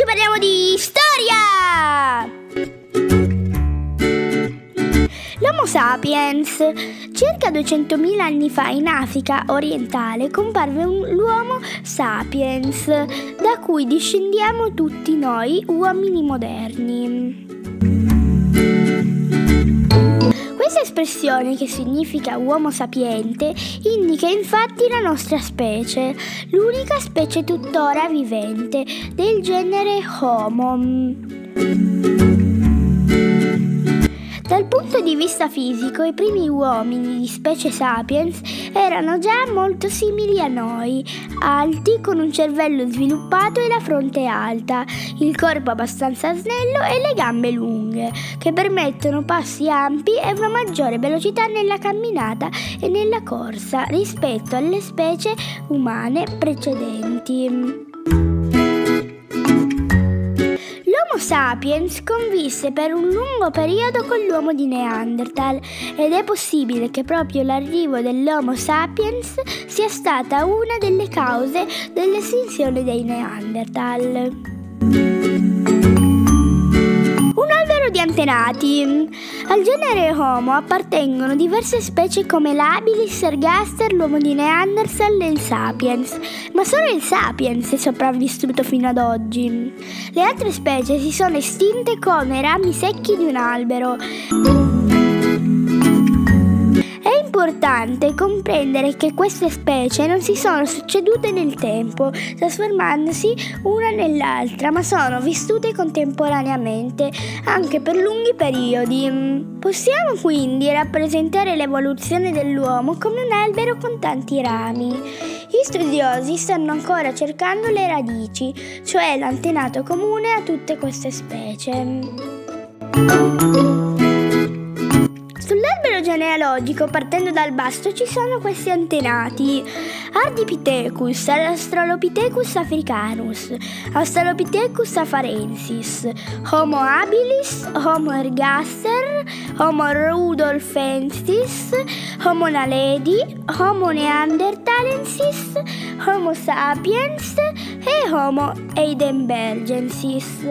oggi parliamo di storia! L'Homo sapiens. Circa 200.000 anni fa in Africa orientale comparve un, l'uomo sapiens, da cui discendiamo tutti noi uomini moderni. Espressione, che significa uomo sapiente, indica infatti la nostra specie, l'unica specie tuttora vivente del genere Homo. Dal punto di vista fisico, i primi uomini di specie sapiens erano già molto simili a noi, alti, con un cervello sviluppato e la fronte alta, il corpo abbastanza snello e le gambe lunghe, che permettono passi ampi e una maggiore velocità nella camminata e nella corsa rispetto alle specie umane precedenti. L'Homo sapiens convisse per un lungo periodo con l'uomo di Neanderthal ed è possibile che proprio l'arrivo dell'Homo sapiens sia stata una delle cause dell'estinzione dei Neanderthal di antenati. Al genere Homo appartengono diverse specie come l'Abilis, Ergaster, l'uomo di Neanderthal e il Sapiens, ma solo il Sapiens è sopravvissuto fino ad oggi. Le altre specie si sono estinte come rami secchi di un albero importante comprendere che queste specie non si sono succedute nel tempo, trasformandosi una nell'altra, ma sono vissute contemporaneamente, anche per lunghi periodi. Possiamo quindi rappresentare l'evoluzione dell'uomo come un albero con tanti rami. Gli studiosi stanno ancora cercando le radici, cioè l'antenato comune a tutte queste specie. Genealogico, partendo dal basso, ci sono questi antenati. Ardipithecus, Australopithecus africanus, Australopithecus afarensis, Homo habilis, Homo ergaster, Homo rudolfensis, Homo naledi, Homo neanderthalensis, Homo sapiens e Homo heidelbergensis.